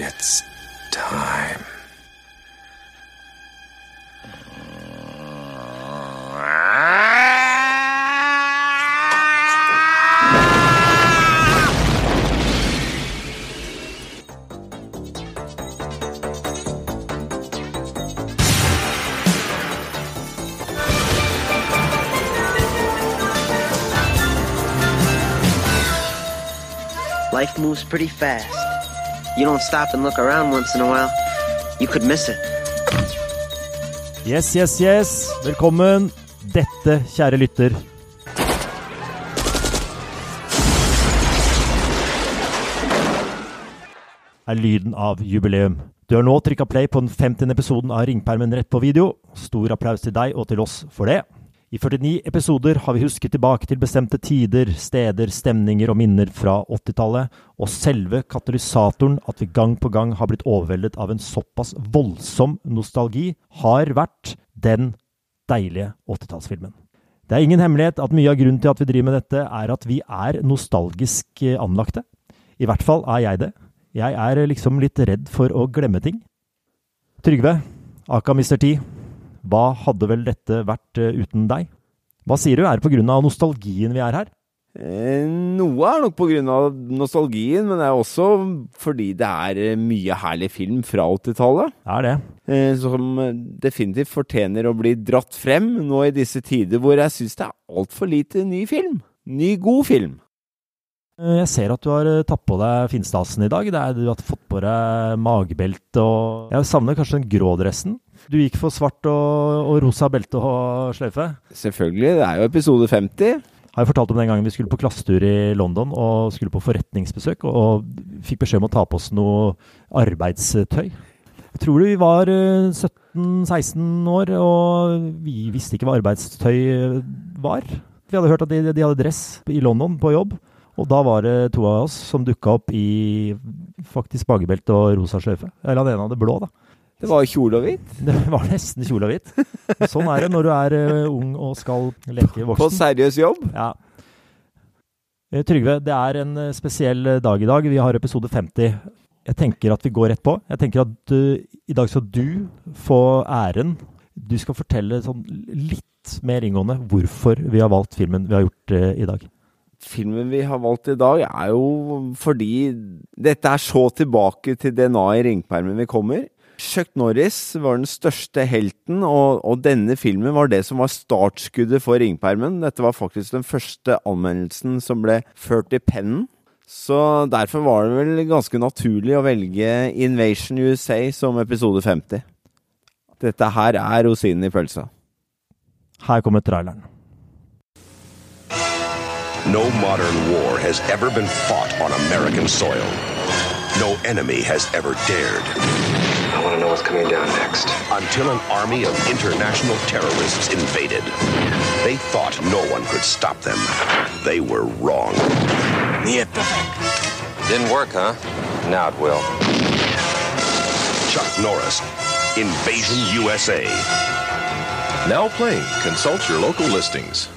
It's time. Life moves pretty fast. You don't stop and look around once in a while, you could miss it. Yes, yes, yes. Velkommen. Dette, kjære lytter, er lyden av jubileum. Du har nå trykka play på den 50. episoden av Ringpermen rett på video. Stor applaus til deg og til oss for det. I 49 episoder har vi husket tilbake til bestemte tider, steder, stemninger og minner fra 80-tallet, og selve katalysatoren at vi gang på gang har blitt overveldet av en såpass voldsom nostalgi, har vært den deilige 80-tallsfilmen. Det er ingen hemmelighet at mye av grunnen til at vi driver med dette, er at vi er nostalgisk anlagte. I hvert fall er jeg det. Jeg er liksom litt redd for å glemme ting. Trygve, aka Mr. T, hva hadde vel dette vært uh, uten deg? Hva sier du, er det av nostalgien vi er her? Eh, noe er nok av nostalgien, men det er også fordi det er eh, mye herlig film fra 80-tallet. Det er det. Eh, som definitivt fortjener å bli dratt frem nå i disse tider hvor jeg syns det er altfor lite ny film. Ny, god film. Jeg ser at du har tatt på deg finstasen i dag. Er, du har fått på deg magebelte og Jeg savner kanskje den grå dressen. Du gikk for svart og, og rosa belte og sløyfe? Selvfølgelig. Det er jo episode 50. Har jeg fortalt om den gangen vi skulle på klassetur i London og skulle på forretningsbesøk, og, og fikk beskjed om å ta på oss noe arbeidstøy. Jeg tror vi var 17-16 år, og vi visste ikke hva arbeidstøy var. Vi hadde hørt at de, de hadde dress i London på jobb. Og da var det to av oss som dukka opp i faktisk magebelte og rosa sløyfe. Eller han ene hadde blå, da. Det var kjole og hvitt? Det var nesten kjole og hvitt. Sånn er det når du er uh, ung og skal leke voksen. På seriøs jobb? Ja. Trygve, det er en spesiell dag i dag. Vi har episode 50. Jeg tenker at vi går rett på. Jeg tenker at uh, i dag skal du få æren. Du skal fortelle sånn litt mer inngående hvorfor vi har valgt filmen vi har gjort uh, i dag. Filmen vi har valgt i dag, er jo fordi dette er så tilbake til DNA-et i ringpermen vi kommer. Chuck Norris var den største helten, og, og, denne filmen var det som var startskuddet for ringpermen. Dette var faktisk den første anmeldelsen som ble ført i pennen. Så derfor var det vel ganske naturlig å velge Invasion USA som episode 50. Dette her er rosinen i pølsa. Her kommer traileren. No modern war has ever been fought on American soil. No enemy has ever dared. I want to know what's coming down next. Until an army of international terrorists invaded. They thought no one could stop them. They were wrong. Didn't work, huh? Now it will. Chuck Norris, Invasion USA. Now playing. Consult your local listings.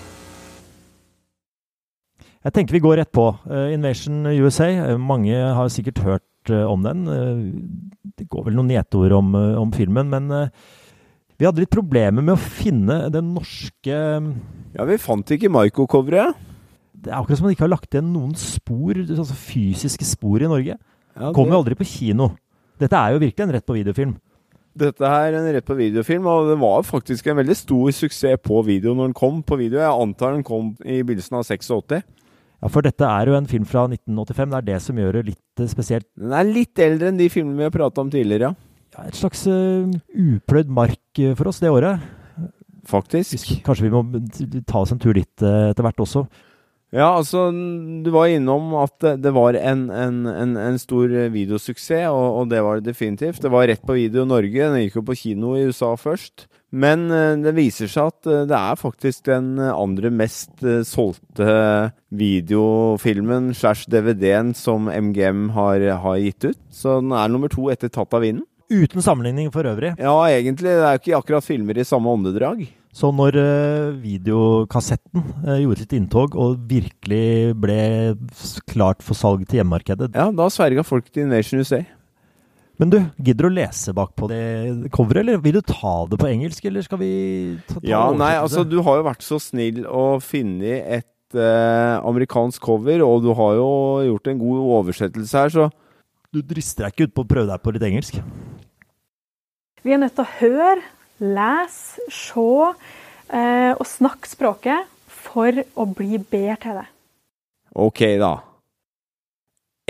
Jeg tenker vi går rett på. Uh, Invasion USA. Uh, mange har sikkert hørt uh, om den. det går vel noen nedord om, om, filmen, men vi hadde litt problemer med å finne den norske Ja, vi fant ikke Maiko-coveret. Det er akkurat som man ikke har lagt igjen noen spor, altså fysiske spor i Norge. Ja, det... Kommer jo aldri på kino. Dette er jo virkelig en rett på videofilm. Dette er en rett på videofilm, og det var faktisk en veldig stor suksess på video når den kom på video. Jeg antar den kom i begynnelsen av 86. Ja, For dette er jo en film fra 1985. Det er det som gjør det litt spesielt. Den er litt eldre enn de filmene vi har prata om tidligere, ja. ja. Et slags uh, upløyd mark for oss det året. Faktisk. Kanskje vi må ta oss en tur dit uh, etter hvert også. Ja, altså, du var innom at det var en, en, en, en stor videosuksess, og, og, det var det definitivt. Det var rett på video i Norge. Den gikk jo på kino i USA først. Men uh, det viser seg at uh, det er faktisk den andre mest solgte videofilmen slash DVD-en som MGM har, har, gitt ut. Så den er nummer to etter Tatt av vinden. Uten sammenligning for øvrig? Ja, egentlig. Det er jo ikke akkurat filmer i samme åndedrag. Så når videokassetten gjorde sitt inntog og virkelig ble klart for salg til hjemmemarkedet Ja, da sverga folk til Invasion USA. Men du, gidder du å lese bak på det coveret, eller vil du ta det på engelsk, eller skal vi ta, ta Ja, nei, altså du har jo vært så snill å finne et eh, amerikansk cover, og du har jo gjort en god oversettelse her, så Du drister deg ikke ut på å prøve deg på litt engelsk? Vi er nødt til å høre, lese, se eh, og snakke språket for å bli bedre til det. Ok, da.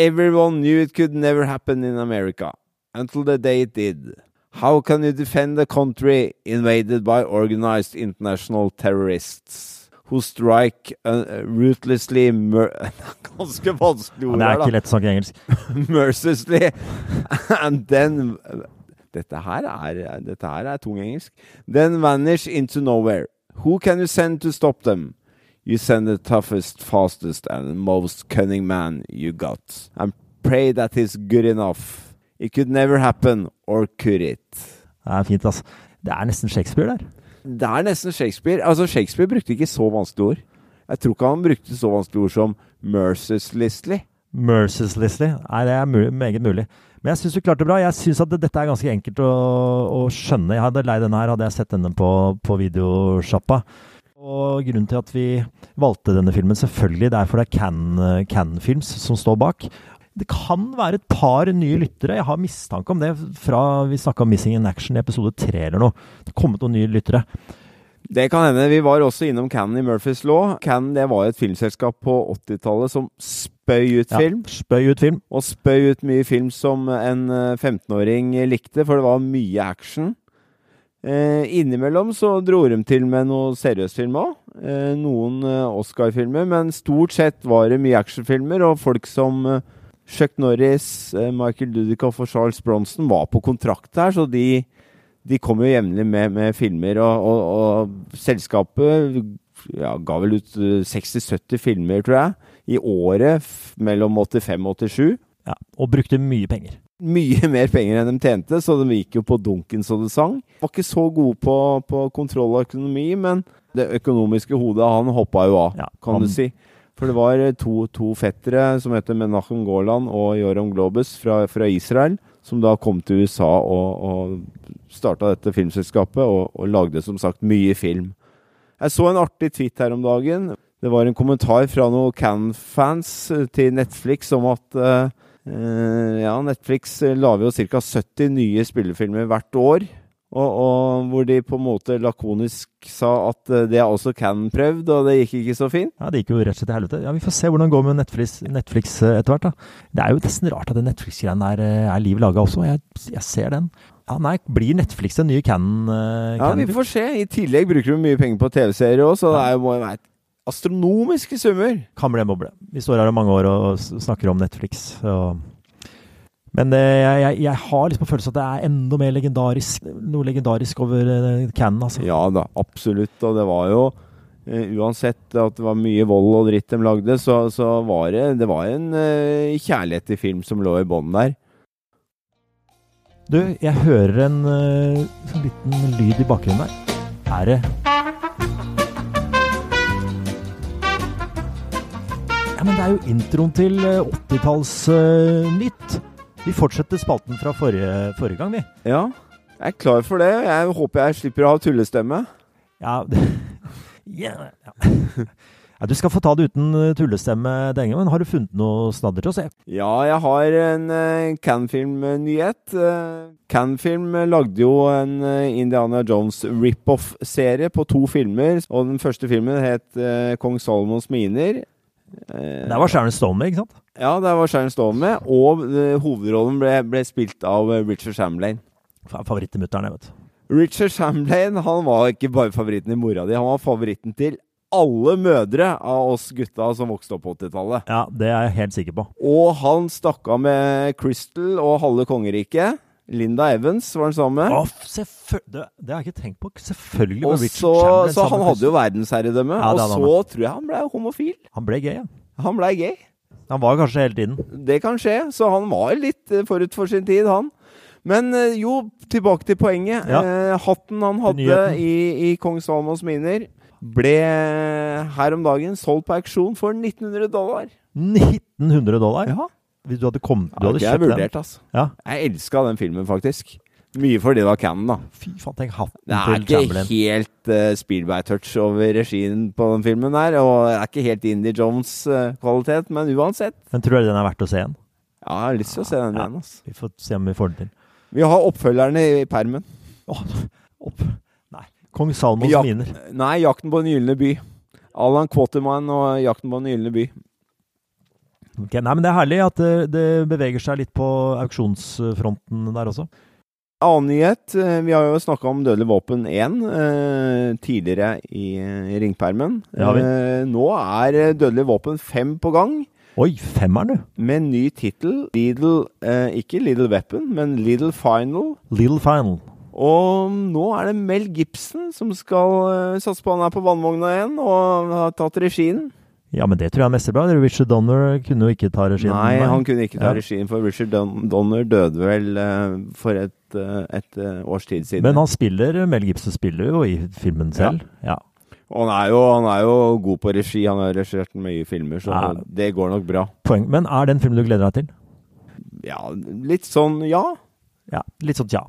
Everyone knew it could never happen in America, until the day it did. How can you defend a country invaded by organized international terrorists who strike uh, ruthlessly mur Ganske vanskelig ord det er ikke lett å snakke engelsk. Mercilessly. And then Dette her er, dette her er tung engelsk. Then vanish into nowhere. Who can you send to stop them? You send the toughest, fastest, and most cunning man you got. And pray that he's good enough. It could never happen, or could it? Det er fint, altså. Det er nesten Shakespeare der. Det er nesten Shakespeare. Altså, Shakespeare brukte ikke så vanskelige ord. Jeg tror ikke han brukte så vanskelige ord som mercilessly. Mercilessly. Nei, det er mulig, meget mulig. Men jeg syns du klarte det bra. Jeg syns at det, dette er ganske enkelt å, å skjønne. Jeg hadde leid denne her, hadde jeg sett denne på, på videosjappa. Og grunnen til at vi valgte denne filmen, selvfølgelig, det er for det er Cannes Cannes Films som står bak. Det kan være et par nye lyttere. Jeg har mistanke om det fra vi snakka om Missing in Action i episode tre eller noe. Det har kommet noen nye lyttere. Det kan hende. Vi var også innom Cannon i Murphys Law. Cannon det var et filmselskap på 80-tallet som spøy ut film. Ja. Spøy ut film. Og spøy ut mye film som en eh, 15-åring likte, for det var mye action. Eh, innimellom så dro de til med noe seriøs film òg. Eh, noen eh, Oscar-filmer, men stort sett var det mye actionfilmer, og folk som eh, Chuck Norris, eh, Michael Dudikoff og Charles Bronson var på kontrakt her, så de, de kom jo jevnlig med, med filmer, og, og, og selskapet ja, ga vel ut eh, 60-70 filmer, tror jeg, i året mellom 85 og 87 Ja, og brukte mye penger. mye mer penger enn de tjente, så de gikk jo på dunken så det sang. Var ikke så gode på, på kontroll og økonomi, men det økonomiske hodet, han hoppa jo av, Ja, kan han- du si. For det var eh, to, to fettere som heter Menachem Golan og Joram Globus fra, fra Israel, som da kom til USA og, og starta dette filmselskapet, og, og lagde som sagt mye film. Jeg så en artig tweet her om dagen. Det var en kommentar fra noen Cannes-fans eh, til Netflix om at eh, eh, ja, Netflix lager jo ca. 70 nye spillefilmer hvert år. Og, og hvor de på en måte lakonisk sa at eh, det har også Cannon prøvd, og det gikk ikke så fint. Ja, Det gikk jo rett og slett til helvete. Ja, Vi får se hvordan det går med Netflix, Netflix eh, etter hvert. da. Det er jo nesten rart at den Netflix-greien der eh, er liv laga også. Jeg, jeg ser den. Ja, Nei, blir Netflix den nye Cannon? Uh, Ja, vi får se. I tillegg bruker de mye penger på TV-serier òg, så det er jo være astronomiske summer. Kan bli en boble. Vi står her om mange år og snakker om Netflix. Så. Men det, jeg, jeg, jeg har liksom følelsen at det er enda mer legendarisk noe legendarisk over eh, Cannon. altså. Ja da, absolutt. Og det var jo eh, Uansett at det var mye vold og dritt de lagde, så, så var det, det var en eh, kjærlighet til film som lå i bånn der. Du, jeg hører en eh, sånn liten lyd i bakgrunnen der. Er det Ja, men det er jo introen til eh, 80-talls-nytt. Vi fortsetter spalten fra forrige, forrige gang, vi. Ja, jeg er klar for det. Jeg håper jeg slipper å ha tullestemme. Ja, yeah, ja, ja. Du skal få ta det uten eh, tullestemme denne gangen. Har du funnet noe snadder til å se? Ja, jeg har en uh, Canfilm-nyhet. Uh, Canfilm lagde jo en uh, Indiana Jones rip-off-serie på to filmer. Og den første filmen het eh, Kong Salomons miner. Eh, Der var Sharon Stone med, ikke sant? Ja, der var Sharon Stone med. Og eh, hovedrollen ble, ble spilt av eh, Richard Chamberlain. Favoritten mutter'n, jeg vet. Richard Chamberlain han var ikke bare favoritten i mora di, han var favoritten til alle mødre av oss gutta som vokste opp på 80-tallet. Ja, det er jeg helt sikker på. Og han stakk av med Crystal og halve kongeriket. Linda Evans var han sammen med. Selvfø- det, det har jeg ikke tenkt på. Selvfølgelig var Richard Chamberlain så han hadde jo verdensherredømme. Ja, og så han. tror jeg han ble homofil. Han ble gay, ja. Han ble gay. Han var kanskje hele tiden. Det kan skje. Så han var litt eh, forut for sin tid, han. Men eh, jo, tilbake til poenget. Ja. Eh, hatten han hadde i, i Kong Salmos miner, ble her om dagen solgt på auksjon for 1900 dollar. 1900 dollar? Ja. Hvis du hadde kommet Du hadde det er kjøpt den? vurdert, altså. Ja. Jeg elska den filmen, faktisk. Mye fordi det var Cannon, da. Fy faen, tenk hatten Det er ikke Chamberlain. helt uh, Spielberg-touch over regien på den filmen der, og det er ikke helt Indie Jones-kvalitet, men uansett. Men tror du den er verdt å se igjen? Ja, jeg har lyst til å se den Ja. igjen, altså. Vi får se om vi får det til. Vi har oppfølgerne i permen. Åh, opp. Nei. Kong Salmons Ja. miner. Nei, 'Jakten på den gylne by'. Alan Quaterman og 'Jakten på den gylne by'. Ok, Nei, men det er herlig at det, det beveger seg litt på auksjonsfronten der også. Annen nyhet. eh, Vi har jo snakka om Dødelig våpen 1 eh, tidligere i, ringpermen. Eh, nå er eh, Dødelig våpen 5 på gang, Oi, femmeren, du! med ny tittel. Lidl eh, Ikke Little Weapon, men Little Final. Little Final. Og nå er det Mel Gibson som skal uh, satse på han er på vannvogna igjen, og har tatt regien. Ja, men det tror jeg er mesterbra. Richard Donner kunne jo ikke ta regien. Nei, han kunne ikke ta Ja. regien, for Richard Don Donner døde vel eh, for et, uh, et eh, års tid siden. Men han spiller, Mel Gibson spiller jo i filmen selv. Ja. Og han er, jo, han er jo god på regi. Han har regissert mye filmer, så Ja. det går nok bra. Poeng. Men er det en film du gleder deg til? Ja, litt sånn ja. Ja, litt sånn tja.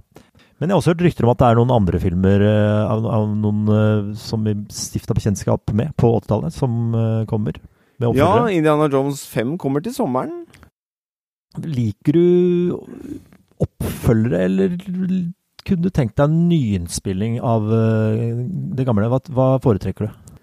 Men jeg har også hørt rykter om at det er noen andre filmer eh, av, av noen eh, som vi stifta bekjentskap med på 80-tallet, som eh, kommer Ja. Indiana Jones 5 kommer til sommeren. Liker du oppfølgere, eller kunne du tenkt deg en nyinnspilling av det gamle? Hva, hva foretrekker du?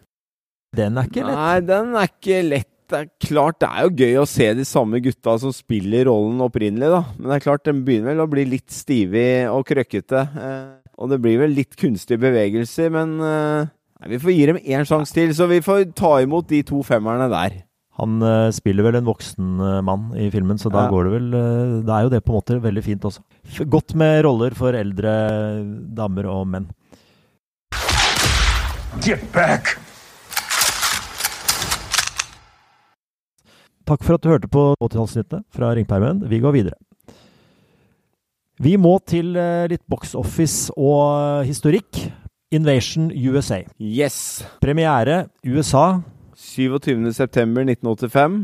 Den er ikke lett. Nei, den er ikke lett. Det er klart det er jo gøy å se de samme gutta som spiller rollen opprinnelig, da. Men det er klart den begynner vel å bli litt stivig og krøkkete. Eh, og det blir vel litt kunstige bevegelser, men eh, nei, vi får gi dem én sjanse til. Så vi får ta imot de to femmerne der. Han eh, spiller vel en voksen eh, mann i filmen, så da Ja. går det vel eh, Da er jo det på en måte veldig fint også. F godt med roller for eldre damer og menn. Get back! Takk for at du hørte på 80-tallssnittet fra Ringpermen. Vi går videre. Vi må til eh, litt box office og eh, historikk. Invasion USA. Yes! Premiere USA. 27.9.1985.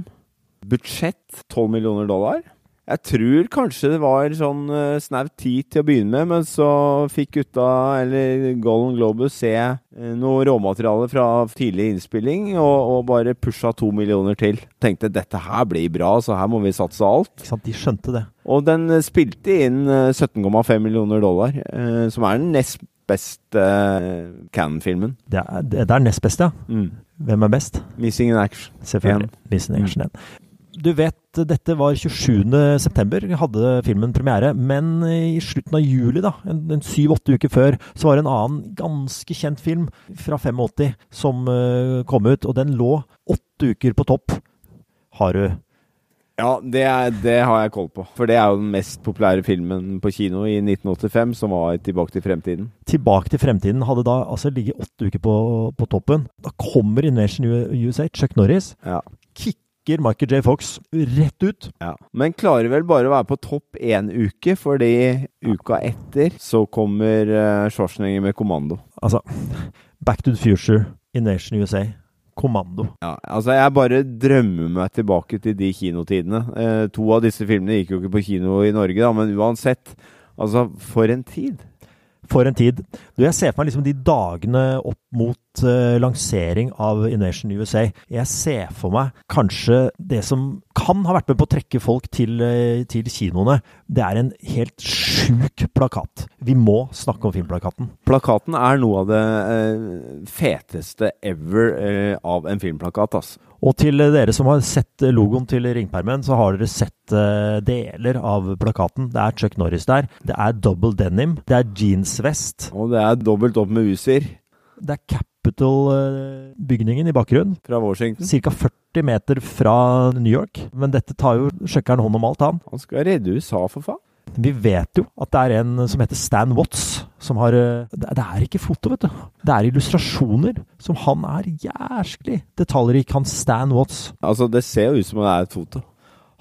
Budsjett 12 millioner dollar. Jeg tror kanskje det var sånn uh, snaut tid til å begynne med, men så fikk gutta, eller Golden Globus, se uh, noe råmateriale fra tidlig innspilling, og, og bare pusha to millioner til. Tenkte dette her blir bra, så her må vi satse alt. Ikke sant? De skjønte det. Og den eh, spilte inn uh, 17,5 millioner dollar, uh, som er den nest beste Cannon-filmen. Det det er nest best, ja. Mm. Hvem er best? Missing in Action. Selvfølgelig. Missing in Action 1. Du vet, dette var 27. september, hadde filmen premiere. Men i slutten av juli, da, en, syv-åtte uker før, så var det en annen ganske kjent film fra 85 som eh, kom ut. Og den lå åtte uker på topp. Har du Ja, det, er, det har jeg koll på. For det er jo den mest populære filmen på kino i 1985, som var Tilbake til fremtiden. Tilbake til fremtiden hadde da altså ligget åtte uker på, på toppen. Da kommer Invasion USA, Chuck Norris, Ja. Kicker Michael J. Fox rett ut. Ja. Men klarer vel bare å være på topp én uke, fordi uka etter så kommer uh, Schwarzenegger med kommando. Altså, Back to the Future, Invasion USA, Kommando. Ja, altså Jeg bare drømmer meg tilbake til de kinotidene. Eh, to av disse filmene gikk jo ikke på kino i Norge, da, men uansett. Altså, for en tid! For en tid. Du, jeg ser for meg liksom de dagene opp mot uh, lansering av Invasion USA. Jeg ser for meg kanskje det som kan ha vært med på å trekke folk til, uh, til kinoene. Det er en helt sjuk plakat. Vi må snakke om filmplakaten. Plakaten er noe av det uh, feteste ever av en filmplakat, altså. Og til dere som har sett logoen til Ringpermen, så har dere sett eh, deler av plakaten. Det er Chuck Norris der. Det er double denim. Det er jeansvest. Og det er dobbelt opp med Usir. Det er Capital-bygningen i bakgrunnen. fra Washington. Ca. 40 meter fra New York. Men dette tar jo sjekkeren hånd om alt, han. Han skal redde USA, for faen. Vi vet jo at det er en som heter Stan Watts, som har eh, Det er ikke foto, vet du. Det er illustrasjoner. Som han er jæsklig detaljrik, han Stan Watts. Altså, det ser jo ut som det er et foto.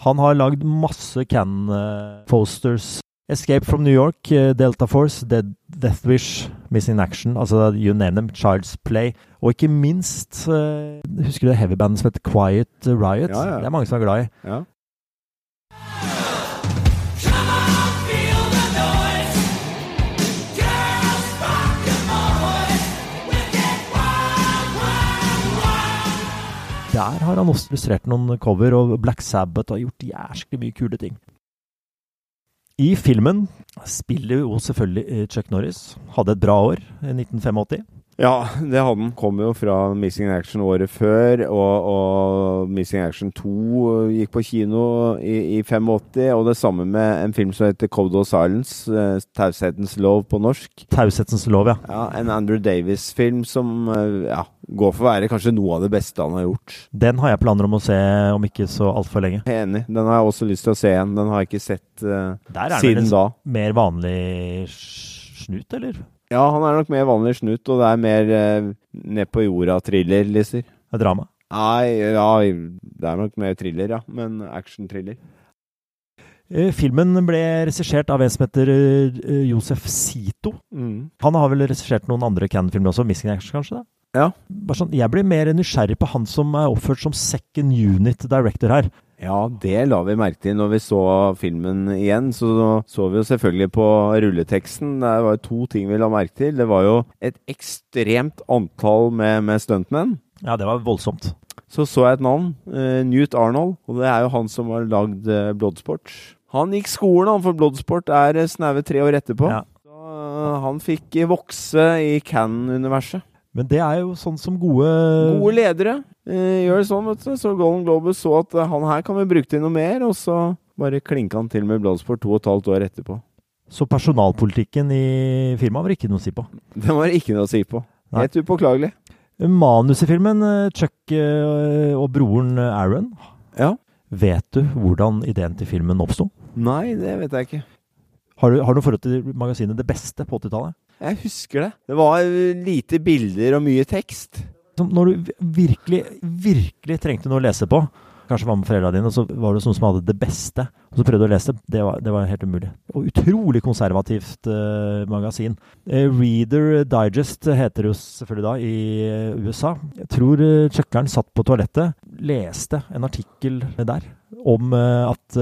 Han har lagd masse Can-posters. Escape from New York, eh, Delta Force, Dead, Death Wish, Missing Action, altså you name them, Child's Play. Og ikke minst, eh, husker du det heavybandet som heter Quiet Riot? Ja, ja. Det er mange som er glad i. Ja. Der har han også illustrert noen cover, og Black Sabbath har gjort jæsklig mye kule ting. I filmen spiller jo selvfølgelig eh, Chuck Norris. Hadde et bra år, i 1985. Ja, det hadde den. Kom jo fra Missing Action året før, og, og Missing Action 2 gikk på kino i, i 85. Og det samme med en film som heter Code of Silence, eh, Taushetens lov på norsk. Taushetens lov, ja. Ja, En Andrew Davis-film som eh, ja, går for å være kanskje noe av det beste han har gjort. Den har jeg planer om å se om ikke så altfor lenge. Enig. Den har jeg også lyst til å se igjen. Den har jeg ikke sett eh, Der er det siden da. en mer vanlig snut, eller? Ja, han er nok mer vanlig snut, og det er mer eh, ned på jorda-thriller, Lisser. Det er drama. Nei, ja, det er nok mer thriller, ja. Men action-thriller. Eh, Filmen ble regissert av en som heter eh, Josef Sito. Mm. Han har vel regissert noen andre Cannon-filmer også, Missing Action kanskje? da? Ja. Sånn, jeg blir mer nysgjerrig på han som er oppført som second unit director her. Ja, det la vi merke til når vi så filmen igjen. Så så vi jo selvfølgelig på rulleteksten. Det var jo to ting vi la merke til. Det var jo et ekstremt antall med, med stuntmenn. Ja, det var voldsomt. Så så jeg et navn. Uh, Newt Arnold. Og det er jo han som har lagd uh, Bloodsport. Han gikk skolen, han, for Bloodsport er eh, snaue tre år etterpå. Ja. Så han fikk vokse i Cannon-universet. Men det er jo sånn som gode Gode ledere eh, gjør det sånn, vet du. Så Golden Globus så at eh, han her kan vi bruke til noe mer, og så bare klinka han til med Bloodsport to og et halvt år etterpå. Så personalpolitikken i firmaet var ikke noe å si på. Det var ikke noe å si på. Helt upåklagelig. Manus i filmen, eh, Chuck eh, og broren Aaron. Ja. Vet du hvordan ideen til filmen oppsto? Nei, det vet jeg ikke. Har du, har du forhold til magasinet Det Beste på 80-tallet? Jeg husker det. Det var eh, lite bilder og mye tekst. Når du virkelig, virkelig trengte noe å lese på, kanskje var med foreldrene dine, og så var det noen som hadde det beste, og så prøvde du å lese, det var, det var helt umulig. Og utrolig konservativt eh, magasin. Eh, Reader Digest heter det jo selvfølgelig da i eh, USA. Jeg tror eh, chuckeren satt på toalettet, leste en artikkel der om eh, at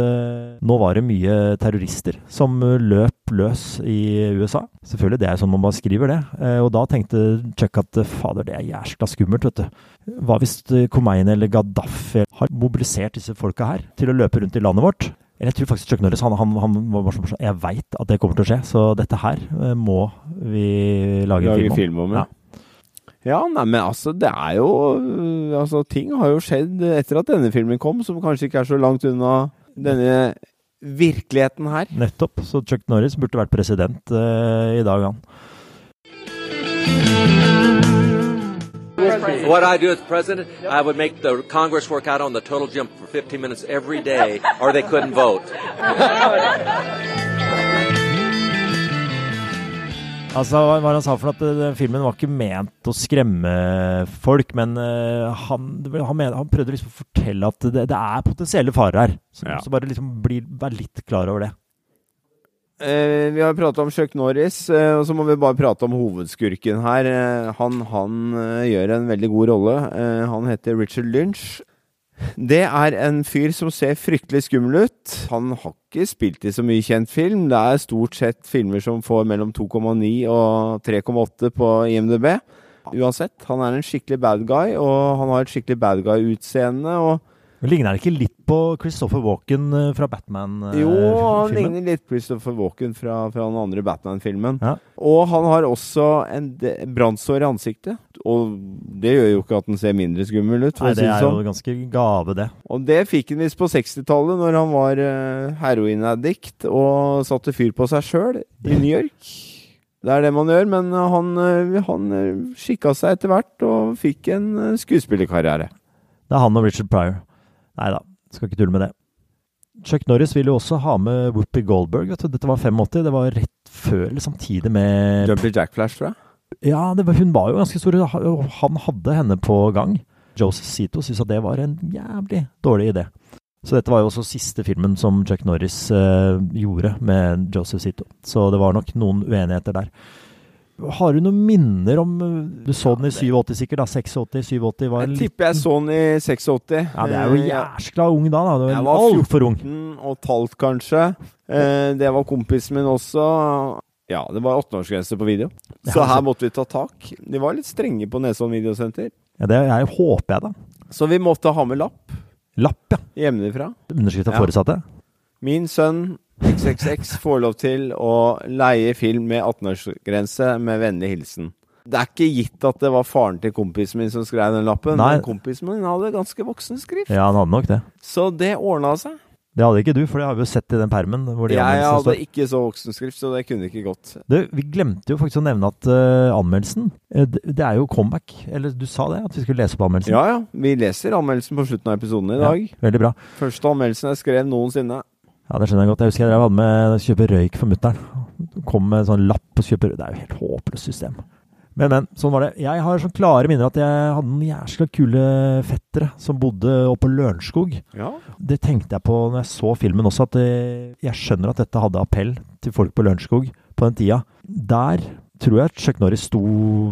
nå var det mye terrorister som løp løs i USA. Selvfølgelig, det er sånn man bare skriver det. Eh, og da tenkte Chuck at eh, fader, det er jæskla skummelt, vet du. Hva hvis eh, Khomeini eller Gaddafi har mobilisert disse folka her til å løpe rundt i landet vårt? Jeg tror faktisk Chuck Norris han, han, han var bare sånn Jeg veit at det kommer til å skje, så dette her må vi lage, Lage film om. film om, ja. Ja. Nei, men altså, det er jo Altså, ting har jo skjedd etter at denne filmen kom, som kanskje ikke er så langt unna denne virkeligheten her. Nettopp. Så Chuck Norris burde vært president uh, i dag, han. What I do as president, I would make the Congress work out on the total jump for 15 minutes every day, or they couldn't vote. Altså, hva var han sa for? At eh, den filmen var ikke ment å skremme folk, men uh, han, han, mener, han prøvde liksom å fortelle at det, det er potensielle farer her. Så, Ja. så bare liksom bli, vær litt klar over det. Uh, vi har pratet om Chuck Norris, uh, og så må vi bare prate om hovedskurken her. Han han gjør en veldig god rolle. Han heter Richard Lynch. Det er en fyr som ser fryktelig skummel ut. Han har ikke spilt i så mye kjent film. Det er stort sett filmer som får mellom 2,9 og 3,8 på IMDb. Uansett, han er en skikkelig bad guy, og han har et skikkelig bad guy-utseende. og Ligner det ikke litt på Christopher Walken eh, fra Batman-filmen? Jo, han ligner litt Christopher Walken fra, fra den andre Batman-filmen. Ja. Og han har også en brannsår i ansiktet. Og det gjør jo ikke at han ser mindre skummel ut. Nei, det er jo sånn. ganske gave, det. Og det fikk han visst på 60-tallet, når han var uh, heroinaddikt og satte fyr på seg sjøl i New York. Det er det man gjør, men eh, han, eh, han eh, skikka seg etter hvert og fikk en eh, skuespillerkarriere. Det er han og Richard Pryor. Nei da, skal ikke tulle med det. Chuck Norris ville jo også ha med Whoopi Goldberg. Vet du. Dette var 85. Det var rett før eller samtidig med Jumpy Jack Flash, tror jeg. Ja, det var, hun var jo ganske stor. Han hadde henne på gang. Joseph Zito syntes at det var en jævlig dårlig idé. Så dette var jo også siste filmen som Chuck Norris eh, gjorde med Joseph Zito. Så det var nok noen uenigheter der. Har du noen minner om eh, Du så den i 87 sikkert, da. 86, 87 var Jeg en tipper jeg så den i 86. Ja, det er jo Eh, jæskla ung da. da. Du Jeg var var altfor ung. 14 og et halvt, kanskje. Eh, det var kompisen min også. Ja, det var 18-årsgrense på video. Så her måtte vi ta tak. De var litt strenge på Nesodden videosenter. Ja, det jeg håper jeg, da. Så vi måtte ha med lapp Lapp, ja. hjemmefra. Underskrift av Ja. foresatte. Min sønn XXX får lov til å leie film med 18-årsgrense med vennlig hilsen. Det er ikke gitt at det var faren til kompisen min som skrev den lappen, Nei. men kompisen min hadde ganske voksen skrift. Ja, han hadde nok det. Så det ordna seg. Det hadde ikke du, for det har vi jo sett i den permen. Hvor de Jeg hadde ikke så voksen skrift, så det kunne ikke gått. Du, vi glemte jo faktisk å nevne at uh, anmeldelsen det, det er jo comeback. Eller du sa det, at vi skulle lese på anmeldelsen? Ja ja, vi leser anmeldelsen på slutten av episoden i dag. Ja, veldig bra. Første anmeldelsen jeg skrev noensinne. Ja, det skjønner jeg godt. Jeg husker jeg drev hadde med å kjøpe røyk for mutter'n. Kom med en sånn lapp og kjøpe røyk. Det er jo helt håpløst system. Men, men. Sånn var det. Jeg har sånn klare minner at jeg hadde noen jæskla kule fettere som bodde oppe på Lørenskog. Ja. Det tenkte jeg på når jeg så filmen også, at det, jeg skjønner at dette hadde appell til folk på Lørenskog på den tida. Der tror jeg Chuck Norris sto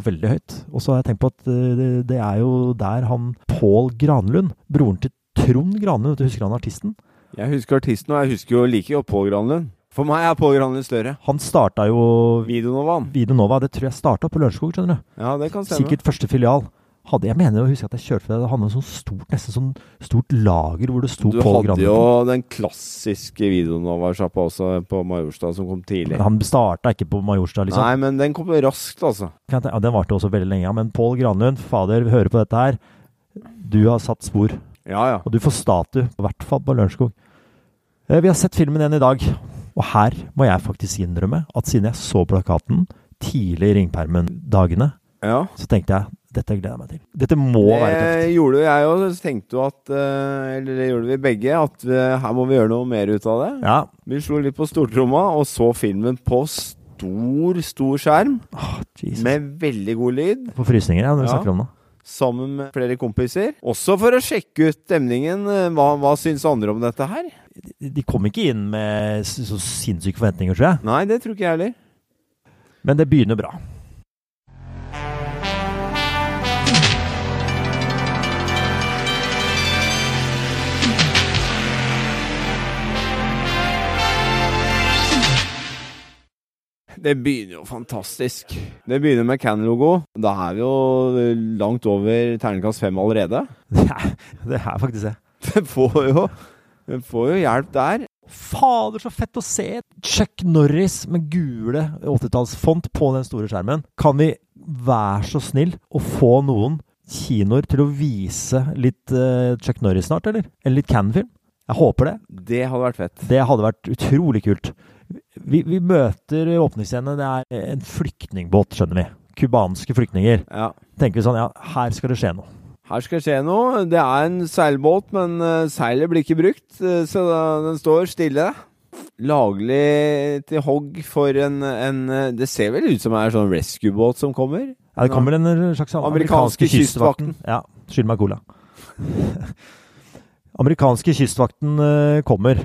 veldig høyt. Og så har jeg tenkt på at eh, det, det er jo der han Pål Granlund, broren til Trond Granlund, du husker han artisten? Jeg husker artisten, og jeg husker jo like godt Pål Granlund. For meg er Pål Granlund større. Han starta jo Videonovaen. Videonova. Det tror jeg starta på Lørenskog, skjønner du. Ja, det kan stemme. Sikkert første filial. Hadde, jeg mener å huske at jeg kjørte for det. Det hadde en sånn stort, nesten sånn stort lager hvor det sto Du hadde Granlund. jo den klassiske Videonova-sjappa også på Majorstad, som kom tidlig. Men han starta ikke på Majorstad, liksom. Nei, men den kom raskt, altså. Ja, den varte også veldig lenge. Men Pål Granlund, fader, hører på dette her. Du har satt spor. Ja, ja. Og du får statue, i hvert fall på Lørenskog. Eh, Vi har sett filmen igjen i dag, og her må jeg faktisk innrømme at siden jeg så plakaten tidlig i Ringpermen-dagene, ja. så tenkte jeg dette gleder jeg meg til. Dette må være Det gjorde jo jeg òg. Så tenkte jo at eh, Eller det gjorde vi begge, at eh, her må vi gjøre noe mer ut av det. Ja, Vi slo litt på stortromma og så filmen på stor, stor skjerm. Jesus. Med veldig god lyd. På frysninger, ja, når vi Ja. snakker om det. Sammen med flere kompiser. Også for å sjekke ut stemningen. eh, Hva, hva syns andre om dette her? De, de kom ikke inn med så sinnssyke forventninger, tror jeg. Nei, det tror ikke jeg heller. Men det begynner bra. Det begynner jo fantastisk. Det begynner med Can-logo. Da er vi jo langt over terningkast fem allerede. Er, det er faktisk det. Det får jo, det får jo hjelp der. Fader, så fett å se Chuck Norris med gule 80-tallsfont på den store skjermen. Kan vi være så snill å få noen kinoer til å vise litt eh, Chuck Norris snart, eller? Eller litt Can-film? Jeg håper det. Det hadde vært fett. Det hadde vært utrolig kult. Vi, vi møter åpningsscenen. Det er en flyktningbåt, skjønner vi. Cubanske flyktninger. Ja. Tenker vi sånn, ja, her skal det skje noe. Her skal det skje noe. Det er en seilbåt, men eh, seilet blir ikke brukt, eh, så den står stille. Laglig til hogg for en, en eh, Det ser vel ut som det er sånn rescue-båt som kommer? Ja, det kommer en slags Amerikanske kystvakten. Ja, skyld meg cola. Amerikanske kystvakten kommer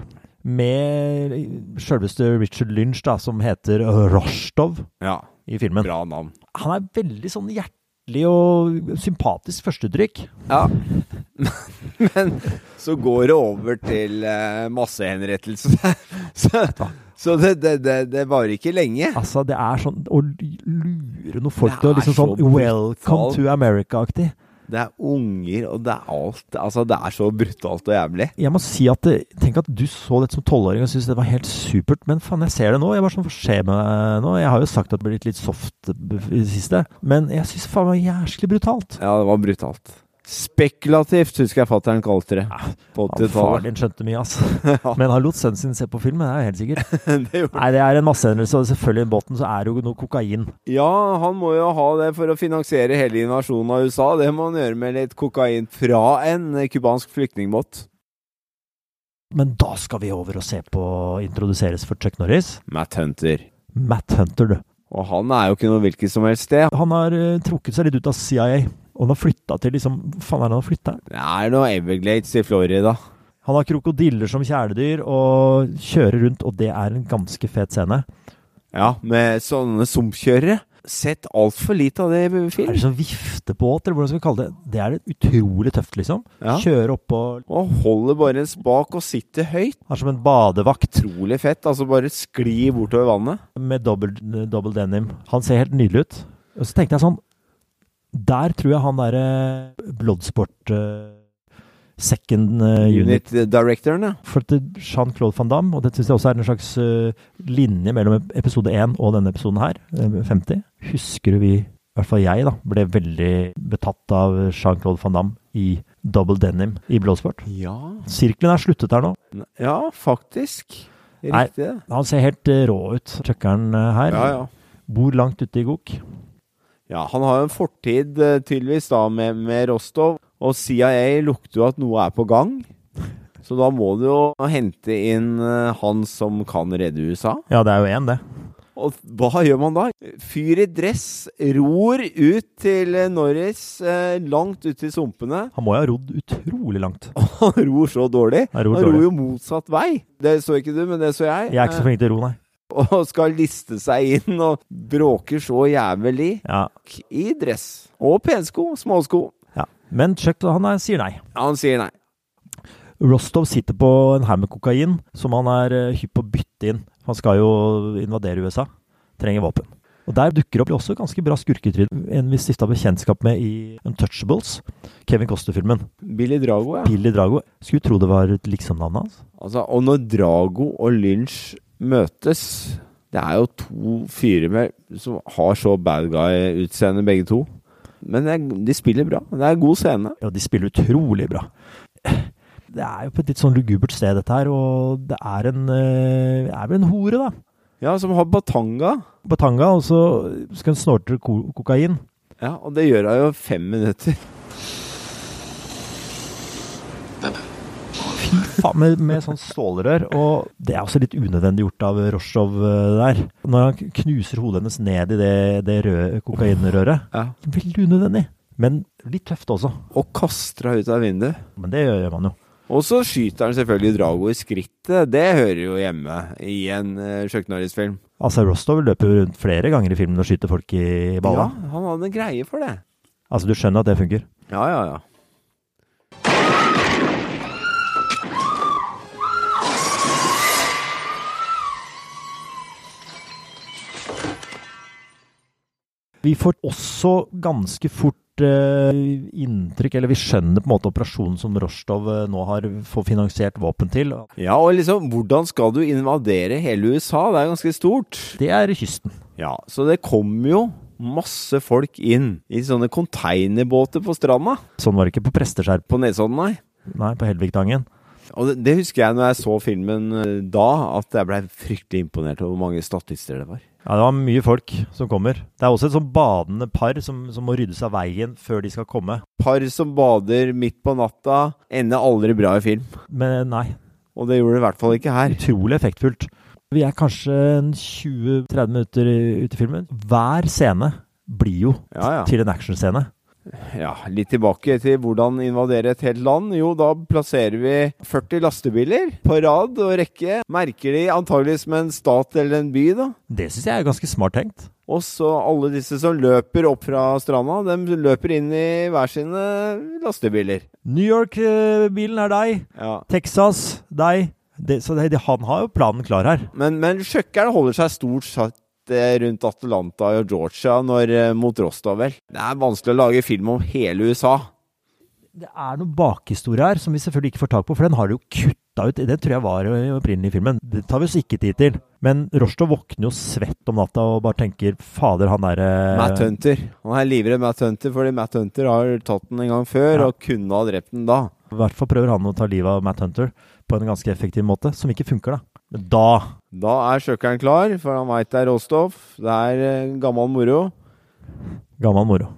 med sjølveste Richard Lynch, da, som heter Rostov Ja. i filmen. Bra navn. Han er veldig sånn hjertelig og sympatisk førstedrykk. Ja. Men så går det over til uh, massehenrettelse. så så det, det, det, det varer ikke lenge. Altså, det er sånn å lure noen folk til å liksom så sånn Welcome to America-aktig. Det er unger, og det er alt Altså, det er så brutalt og jævlig. Jeg må si at Tenk at du så dette som tolvåring og syntes det var helt supert. Men faen, jeg ser det nå. Jeg var sånn, Hva skjer med deg nå? Jeg har jo sagt at det ble litt soft i det siste. Men jeg syns faen var jæsklig brutalt. Ja, det var brutalt. Spekulativt, husker jeg fatter'n kalte det. Ja, Faren 80-tallet. din skjønte mye, altså. Men han lot sønnen sin se på film, det er jo helt sikkert. Det Nei, det er en massehendelse, og selvfølgelig i båten så er det jo noe kokain. Ja, han må jo ha det for å finansiere hele invasjonen av USA. Det må han gjøre med litt kokain fra en cubansk flyktningbåt. Men da skal vi over og se på introduseres for Chuck Norris. Matt Hunter. Matt Hunter, du. Og han er jo ikke noe hvilket som helst sted. Han har uh, trukket seg litt ut av CIA. Og han har flytta til liksom Hva faen er det han har flytta? Det er noe Everglades i Florida. Han har krokodiller som kjæledyr og kjører rundt, og det er en ganske fet scene. Ja, med sånne sumpkjørere. Sett altfor lite av det i Er det sånn viftebåt, eller hvordan skal vi kalle det? Det er utrolig tøft, liksom. Ja. Kjøre oppå Og holder bare en spak og sitter høyt. Er som en badevakt Utrolig fett. Altså bare skli bortover vannet. med dobbel, denim. Han ser helt nydelig ut. Og så tenkte jeg sånn Der tror jeg han derre second eh, unit. Unit-directoren, ja. For Jean-Claude van Damme, og det syns jeg også er en slags eh, linje mellom episode 1 og denne episoden her, eh, 50, husker du vi, i hvert fall jeg, da, ble veldig betatt av Jean-Claude van Damme i Double Denim i Bloodsport. Ja, Sirkelen er sluttet her nå. ja faktisk. Riktig Nei, Han ser helt eh, rå ut, truckeren eh, her. Ja, ja. Bor langt ute i Gok. Ja, han har jo en fortid eh, tydeligvis da med, med Rostov, og CIA lukter jo at noe er på gang. Så da må du jo hente inn eh, han som kan redde USA. Ja, det er jo én, det. Og hva gjør man da? Fyr i dress ror ut til eh, Norris, eh, langt ut i sumpene. Han må jo ha rodd utrolig langt. Han ror så dårlig. Han ror Han dårlig. ror jo motsatt vei. Det så ikke du, men det så jeg. Jeg er ikke så flink til å ro, nei. Og skal liste seg inn og bråker så jævlig Ja, i dress. Og pensko. Småsko. ja. Men Chuck han er, sier nei. Han sier nei. Rostov sitter på en haug med kokain som han er eh, hypp på å bytte inn. Han skal jo invadere USA. Trenger våpen. Og Der dukker opp også ganske bra skurketryn. En vi stifta bekjentskap med i Untouchables, Kevin Coster-filmen. Billy Drago, ja. Billy Drago. Skulle tro det var et liksom-navnet hans. Altså, og når Drago og Lynch møtes Det er jo to fyrer med, som har så bad guy-utseende, begge to. Men er, de spiller bra. Det er god scene. Ja, de spiller utrolig bra. Det er jo på et litt sånn lugubert sted, dette her, og det er en Det er vel en hore, da. Ja, som har batanga. Batanga, og så skal hun snorte kokain. Ja, og det gjør hun jo fem minutter. Faen, med, med sånn stålrør. Og det er også litt unødvendig gjort av Rosjov eh, der. Når han knuser hodet hennes ned i det, det røde kokainrøret. Ja. Veldig unødvendig. Men litt tøft også. Og kaster henne ut av vinduet. Men det gjør man jo. Og så skyter han selvfølgelig Drago i skrittet. Det hører jo hjemme i en uh, Chuck Norris-film. Altså, Rostov løper rundt flere ganger i filmen og skyter folk i balla. Ja, han hadde en greie for det. Altså, du skjønner at det funker? Ja, ja, ja. Vi får også ganske fort eh, inntrykk, eller vi skjønner på en måte operasjonen som Rostov eh, nå har fått finansiert våpen til. Ja, og liksom, hvordan skal du invadere hele USA? Det er ganske stort. Det er kysten. Ja, så det kommer jo masse folk inn i sånne konteinerbåter på stranda. Sånn var det ikke på Presteskjerp, På Nesodden, nei. nei, på Helvigtangen. Og det, det husker jeg når jeg så filmen eh, da, at jeg blei fryktelig imponert over hvor mange statister det var. Ja, det var mye folk som kommer. Det er også et sånn badende par som, som må ryddes av veien før de skal komme. Par som bader midt på natta, ender aldri bra i film. Men nei, Og det gjorde det i hvert fall ikke her. utrolig effektfullt. Vi er kanskje 20-30 minutter ute i filmen. Hver scene blir jo Ja, ja. til en actionscene. Ja, litt tilbake til hvordan invadere et helt land. Jo, da plasserer vi 40 lastebiler på rad og rekke. Merker de antageligvis med en stat eller en by, da. Det syns jeg er ganske smart tenkt. Og så alle disse som løper opp fra stranda, de løper inn i hver sine lastebiler. New York-bilen er deg. Ja. Texas, deg. Det, så det, han har jo planen klar her. Men, men sjukkeren holder seg stort sett rundt Atlanta og Georgia når, eh, mot Rostov, vel. Det er vanskelig å lage film om hele USA. Det er noen bakhistorie her som vi selvfølgelig ikke får tak på, for den har de jo kutta ut. Den tror jeg var i opprinnelig i filmen. Det tar vi oss ikke tid til. Men Rostov våkner jo svett om natta og bare tenker fader, han derre Matt Hunter. Han er livredd Matt Hunter, fordi Matt Hunter har tatt den en gang før Ja. og kunne ha drept den da. I hvert fall prøver han å ta livet av Matt Hunter på en ganske effektiv måte, som ikke funker, da. Men da Da er sjukkeren klar, for han veit det er råstoff. Det er eh, gammel moro. Gammel moro.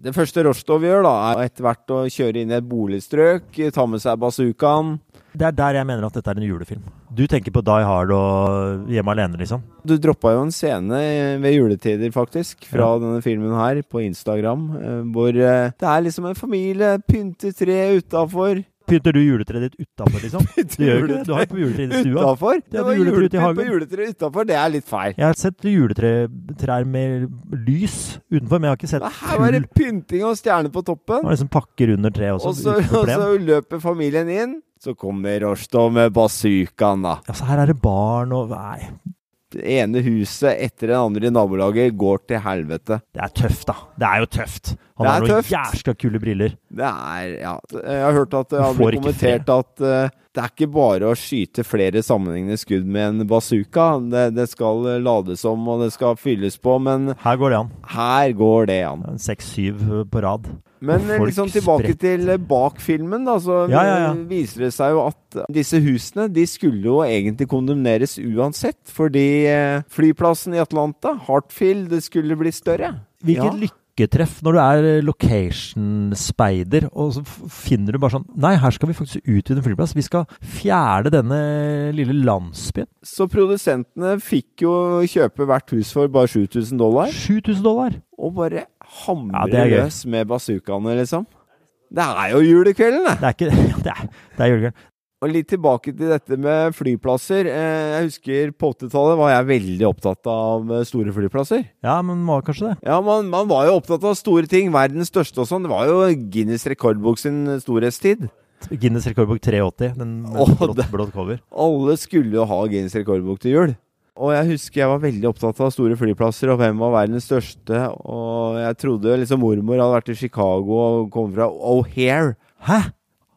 Det første Rostov gjør, da, er etter hvert å kjøre inn i et boligstrøk, ta med seg bazookaen. Det er der jeg mener at dette er en julefilm. Du tenker på Die Hard og Hjemme alene, liksom? Du droppa jo en scene ved juletider, faktisk, fra Ja. denne filmen her, på Instagram, eh, hvor eh, det er liksom en familie, pynter tre utafor. Pynter du juletreet ditt utafor, liksom? Du gjør ikke det. Du har jo på juletre i stua. Utafor? Ja, Det var julepynt på juletreet utafor, det er litt feil. Jeg har sett juletrær med lys utenfor, men jeg har ikke sett Men Her var det pynting og stjerne på toppen. Og liksom pakker under treet også. Og så, og så løper familien inn. Så kommer Rostov med bazookaen, da. Altså, her er det barn og Nei, Det ene huset etter det andre i nabolaget går til helvete. det er tøft, da. Det er jo tøft. Han har noen jæskla kule briller. Det er Ja. Jeg har hørt at det har blitt kommentert at uh, det er ikke bare å skyte flere sammenhengende skudd med en bazooka. Det, det skal eh, lades om, og det skal fylles på, men Her går det an. her går det an. Seks-syv på rad. Men eh, liksom tilbake spretter. til eh, bak filmen, da. Så Ja, ja, ja. eh, viser det seg jo at disse husene de skulle jo egentlig kondemneres uansett. Fordi eh, flyplassen i Atlanta, Hartfield, det skulle bli større. Hvilket lykketreff når du er location-speider, og så finner du bare sånn Nei, her skal vi faktisk utvide en flyplass. Vi skal fjerne denne lille landsbyen. Så produsentene fikk jo kjøpe hvert hus for bare 7000 dollar. 7000 dollar! Og bare Ja, hamre er løs med bazookaene, liksom. Det er jo julekvelden, det! Det er ikke Det er, det er julegøy. Og litt tilbake til dette med flyplasser. Eh, Jeg husker på 80-tallet var jeg veldig opptatt av eh, store flyplasser. Ja, men var kanskje det. Ja, man, man var jo opptatt av store ting. Verdens største og sånn. Det var jo Guinness rekordbok sin storhetstid. Guinness rekordbok 380. Den med blått, blått cover. Alle skulle jo ha Guinness rekordbok til jul. Og jeg husker jeg var veldig opptatt av store flyplasser og hvem var verdens største. Og jeg trodde liksom mormor hadde vært i Chicago og kom fra O'Hare. Hæ?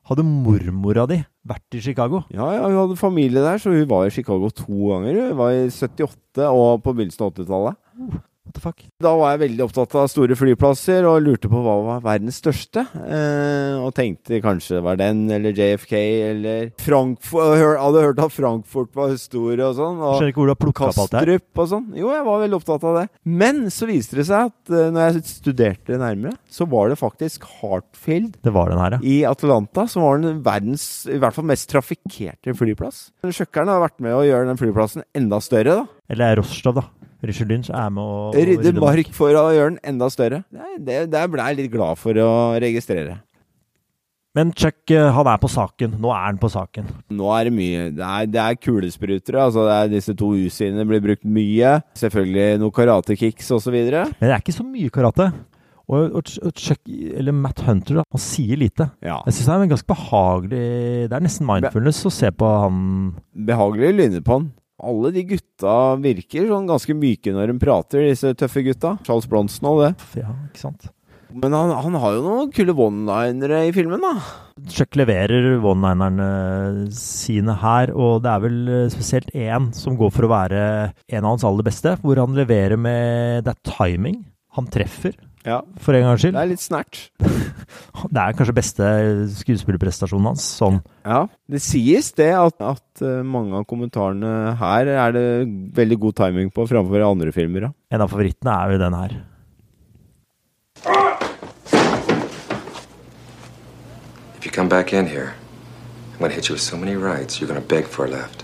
Hadde mormora di vært i Chicago? Ja, ja, hun hadde familie der, så hun var i Chicago to ganger. Hun var i 78 og på begynnelsen av 80-tallet. What the fuck? Da var jeg veldig opptatt av store flyplasser og lurte på hva var verdens største. Eh, og tenkte kanskje det var den, eller JFK, eller Frankfurt. Jeg hadde hørt at Frankfurt var stor og sånn. Og Skjønner ikke hvor du har plukka opp alt det her. Og sånn. Jo, jeg var veldig opptatt av det. Men så viste det seg at eh, når jeg studerte nærmere, så var det faktisk Hartfield Det var den her, ja. i Atlanta som var den verdens i hvert fall mest trafikkerte flyplass. Sjøkkerne har vært med å gjøre den flyplassen enda større, da. Eller Rostov, da. Richard Lynch er med å å Rydde mark for å gjøre den enda større. Det, det, ble jeg litt glad for å registrere. Men Chuck, eh, han er på saken. Nå er han på saken. Nå er det mye. Det er, det er kulesprutere. Altså det er disse to U-sidene blir brukt mye. Selvfølgelig noe karatekicks osv. Men det er ikke så mye karate. Og, og, og Chuck, eller Matt Hunter, da, han sier lite. Ja. Jeg syns det er en ganske behagelig Det er nesten mindfulness å se på han Behagelig lyne på han. Alle de gutta virker sånn ganske myke når de prater, disse tøffe gutta. Charles Bronson og det. Ja, ikke sant? Men han, han har jo noen kule one-linere i filmen, da. Chuck leverer one-linerne sine her, og det er vel eh, spesielt én som går for å være en av hans aller beste, hvor han leverer med Det er timing. Han treffer, Ja. for en gangs Det er litt snert. Det er kanskje beste skuespillerprestasjonen hans. Sånn. Ja, det sies det at, at eh, mange av kommentarene her er det veldig god timing på framfor andre filmer. Ja. En av favorittene er jo den her. If you come back in here, I'm gonna hit you with so many rights, you're gonna beg for a left.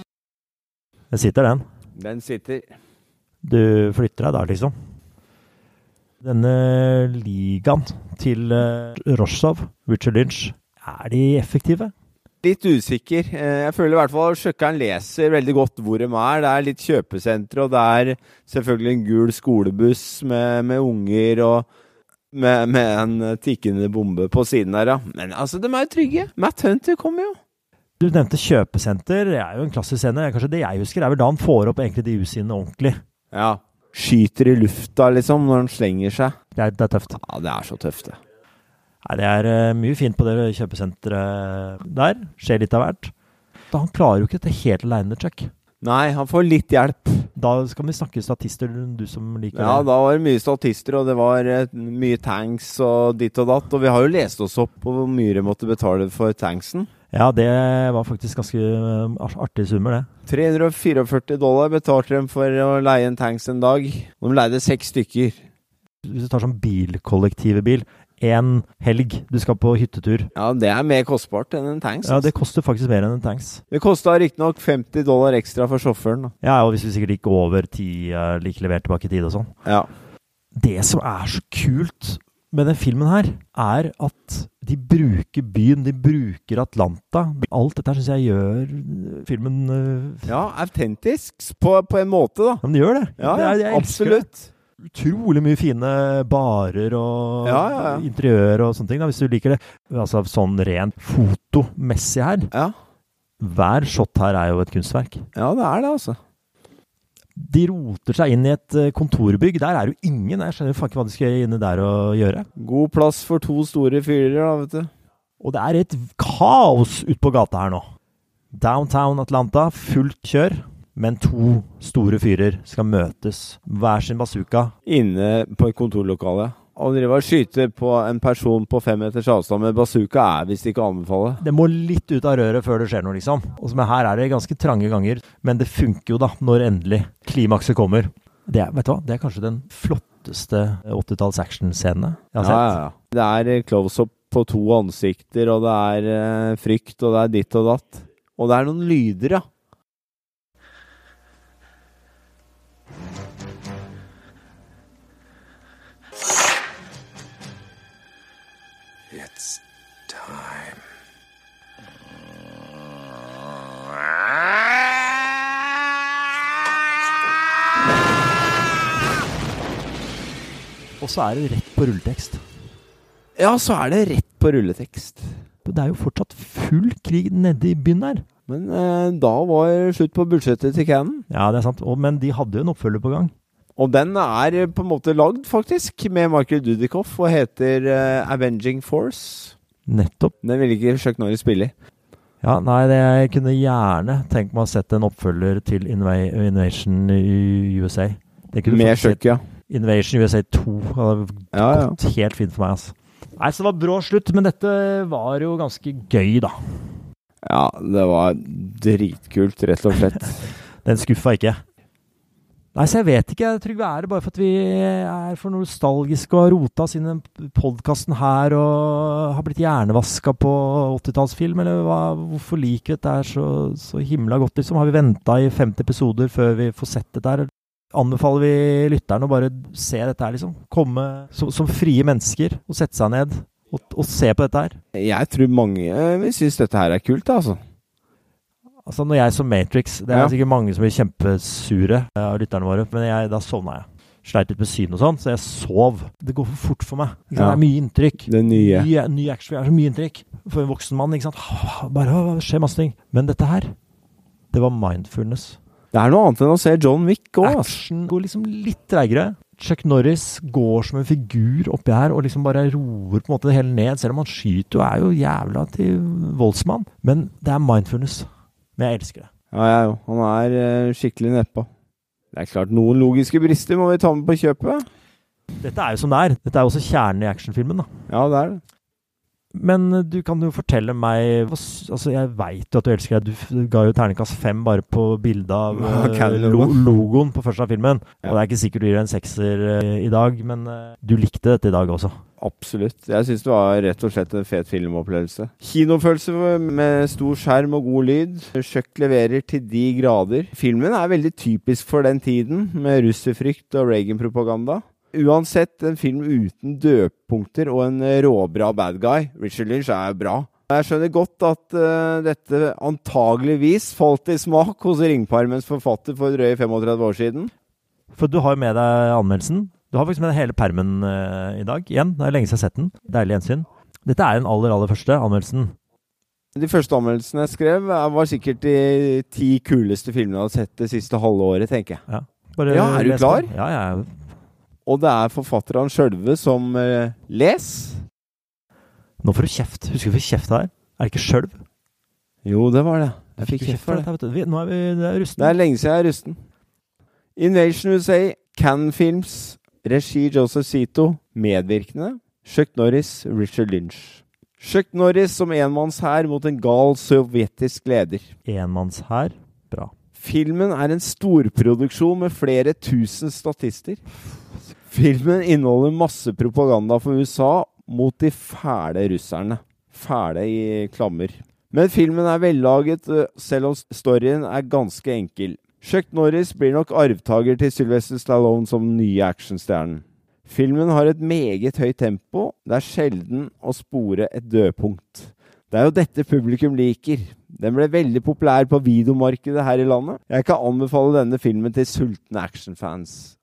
Den sitter, den. Den sitter. Du flytter deg der, liksom. Denne ligaen til Rosjov, Rostov, Richard Lynch, er de effektive? Litt usikker. Eh, Jeg føler i hvert fall Sjøkkeren leser veldig godt hvor de er. Det er litt kjøpesentre, og det er selvfølgelig en gul skolebuss med, med unger og med, med en tikkende bombe på siden der, ja. Men altså, de er jo trygge. Matt Hunter kommer jo. Du nevnte kjøpesenter. Det er jo en klassisk scene. Kanskje det jeg husker, er vel da han får opp egentlig de U-sidene ordentlig. Ja. Skyter i lufta, liksom, når han slenger seg. Det er, det er tøft. Ja, det er så tøft, det. Nei, det er eh, mye fint på det kjøpesenteret der. Skjer litt av hvert. Da Han klarer jo ikke dette helt aleine, Chuck. Nei, han får litt hjelp. Da skal vi snakke statister, du som liker Ja, da var det mye statister, og det var eh, mye tanks og ditt og datt. Og vi har jo lest oss opp på hvor mye de måtte betale for tanksen. Ja, det var faktisk ganske artig artige summer, det. 344 dollar betalte de for å leie en tanks en dag. De leide seks stykker. Hvis du tar sånn bilkollektivebil, én helg, du skal på hyttetur. Ja, det er mer kostbart enn en tanks. Ja, det altså. koster faktisk mer enn en tanks. det kosta riktignok 50 dollar ekstra for sjåføren. Ja, og hvis vi sikkert gikk over ti, eh, like levert tilbake i tid og sånn. Ja. Det som er så kult med den filmen her, er at de bruker byen, de bruker Atlanta. Alt dette syns jeg gjør eh, filmen uh, ja, autentisk på, på en måte, da. Men det gjør det. Ja, ja er, jeg absolutt. Utrolig mye fine barer og Ja, ja, interiør og sånne ting. Da, hvis du liker det. Altså sånn rent fotomessig her. Ja. Hver shot her er jo et kunstverk. ja, det er det, altså. De roter seg inn i et eh, kontorbygg. Der er jo ingen. Jeg skjønner faen ikke hva de skal inne der og gjøre. God plass for to store fyrer, da, vet du. Og det er et kaos ute på gata her nå. Downtown Atlanta, fullt kjør. Men to store fyrer skal møtes. Hver sin bazooka. Inne på et kontorlokale. Å drive og skyte på en person på fem meters avstand med bazooka er visst ikke å anbefale. Det må litt ut av røret før det skjer noe, liksom. Og som er her er det ganske trange ganger, men det funker jo da, når endelig klimakset kommer. Det er, vet du hva, det er kanskje den flotteste 80-talls actionscenen jeg har sett. ja, ja. ja. Det er close-up på to ansikter, og det er eh, frykt, og det er ditt og datt. Og det er noen lyder, ja. Og så er det rett på rulletekst. Ja, så er det rett på rulletekst. Det er jo fortsatt full krig nede i byen her. Men eh, da var slutt på budsjettet til Cannon. Ja, det er sant. Og, men de hadde jo en oppfølger på gang. Og den er eh, på en måte lagd, faktisk, med Michael Dudikoff og heter eh, Avenging Force. Nettopp. Den ville ikke Chuck Norris spille i. Ja, nei, det, jeg kunne gjerne tenkt meg å sette en oppfølger til Inva Invasion i USA. Det kunne Med Chuck, ja. Invasion USA 2 hadde Ja, ja. gått helt fint for meg, altså. Nei, så det var brå slutt, men dette var jo ganske gøy, da. Ja, det var dritkult, rett og slett. Den skuffa ikke. Nei, så jeg vet ikke, Trygve. Er det bare for at vi er for nostalgiske og har rota oss inn i den podkasten her og har blitt hjernevaska på 80-tallsfilm, eller hva, hvorfor liker vi dette så, så himla godt, liksom? Har vi venta i 50 episoder før vi får sett dette her? Anbefaler vi lytterne å bare se dette her, liksom? Komme som, som frie mennesker og sette seg ned og, og se på dette her? Jeg tror mange vil synes dette her er kult, altså. Altså Når jeg så Matrix Det er Ja. sikkert mange som blir kjempesure av lytterne våre, men jeg, da sovna jeg. Sleit litt med synet og sånn, så jeg sov. Det går for fort for meg. Ja. Det er mye inntrykk. Det nye. Nye, ny action, det er så mye inntrykk. For en voksen mann, ikke sant. Bare skjer masse ting. Men dette her, det var mindfulness. Det er noe annet enn å se John Wick òg. Action går liksom litt treigere. Chuck Norris går som en figur oppi her og liksom bare roer på en måte det hele ned. Selv om han skyter og er jo jævla til voldsmann. Men det er mindfulness. Men jeg elsker det. Ja, jeg òg. Han er eh, skikkelig nedpå. Det er klart, noen logiske brister må vi ta med på kjøpet. Dette er jo som det er. Dette er jo også kjernen i actionfilmen. da. Ja, det er det. Men eh, du kan jo fortelle meg Altså, Jeg veit jo at du elsker det. Du ga jo terningkast fem bare på bildet av eh, lo logoen på første av filmen. Ja. Og det er ikke sikkert du gir en sekser eh, i dag, men du likte dette i dag også. Absolutt. Jeg syns det var rett og slett en fet filmopplevelse. Kinofølelse med stor skjerm og god lyd. Chuck leverer til de grader. Filmen er veldig typisk for den tiden, med russerfrykt og Reagan-propaganda. Uansett en film uten dødpunkter og en eh, råbra bad guy. Richard Lynch er bra. Jeg skjønner godt at uh, dette antageligvis falt i smak hos Ringparmens forfatter for drøye 35 år siden. For du har jo med deg anmeldelsen. Du har faktisk med deg hele permen uh, i dag. Igjen, det er lenge siden jeg har sett den. Deilig gjensyn. Dette er den aller, aller første anmeldelsen. De første anmeldelsene jeg skrev, var sikkert de ti kuleste filmene jeg har sett det siste halve året, tenker jeg. Bare Ja, er du klar? Ja, jeg er Og det er forfatterne sjølve som eh, leser. Nå får du kjeft. Husker du hvor kjeft her? er? Er det ikke skjølv? Jo, det var det. Jeg fikk kjeft for det. dette. Vi- Nå er vi det er rusten. Det er lenge siden jeg er rusten. Invasion USA, Can Films, regi Joseph Zito, medvirkende Chuck Norris, Richard Lynch. Chuck Norris som enmannshær mot en gal sovjetisk leder. Enmannshær. Bra. Filmen er en storproduksjon med flere tusen statister. Filmen inneholder masse propaganda for USA mot de fæle russerne. Fæle i klammer. Men filmen er vellaget, øh, selv om storyen er ganske enkel. Chuck Norris blir nok arvtaker til Sylvester Stallone som den nye actionstjernen. Filmen har et meget høyt tempo. Det er sjelden å spore et dødpunkt. Det er jo dette publikum liker. Den ble veldig populær på videomarkedet her i landet. Jeg kan anbefale denne filmen til sultne actionfans.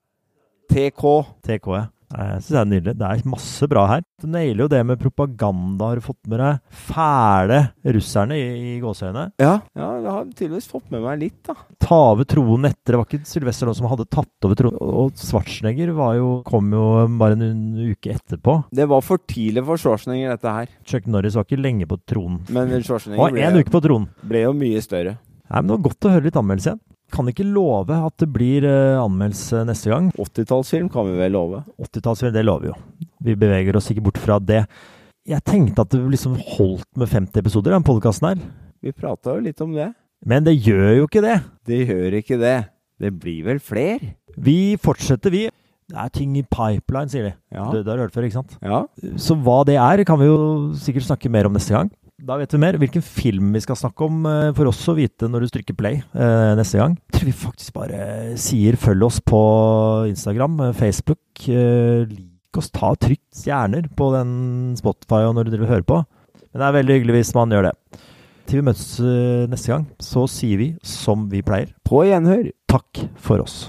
TK. TK, ja. Jeg synes det er nydelig. Det er masse bra her. Du nailer jo det med propaganda. Har du fått med deg fæle russerne i, i gåseøynene? Ja, ja, jeg har tydeligvis fått med meg litt, da. Ta over tronen etter. Det var ikke Sylvester som hadde tatt over tronen. Og Schwarzenegger var jo, kom jo bare en uke etterpå. Det var for tidlig for Schwarzenegger, dette her. Chuck Norris var ikke lenge på tronen. Men Schwarzenegger en ble, uke på tronen. ble jo mye større. Nei, men Det var godt å høre litt anmeldelse igjen. Kan ikke love at det blir eh, anmeldelse neste gang. 80-tallsfilm kan vi vel love. 80-tallsfilm, det lover vi jo. Vi beveger oss ikke bort fra det. Jeg tenkte at det liksom holdt med 50 episoder, den podkasten her. Vi prata jo litt om det. Men det gjør jo ikke det. Det gjør ikke det. Det blir vel fler? Vi fortsetter, vi. Det er ting i pipeline, sier de. Ja. Det, det har du hørt før, ikke sant? Ja. Så hva det er, kan vi jo sikkert snakke mer om neste gang. Da vet vi mer. Hvilken film vi skal snakke om, eh, for oss å vite når du trykker play eh, neste gang. Jeg tror vi faktisk bare sier følg oss på Instagram, eh, Facebook. Eh, lik oss, ta trykk stjerner på den Spotify og når du driver hører på. Men det er veldig hyggelig hvis man gjør det. Til vi møtes eh, neste gang, så sier vi som vi pleier. På gjenhør. Takk for oss.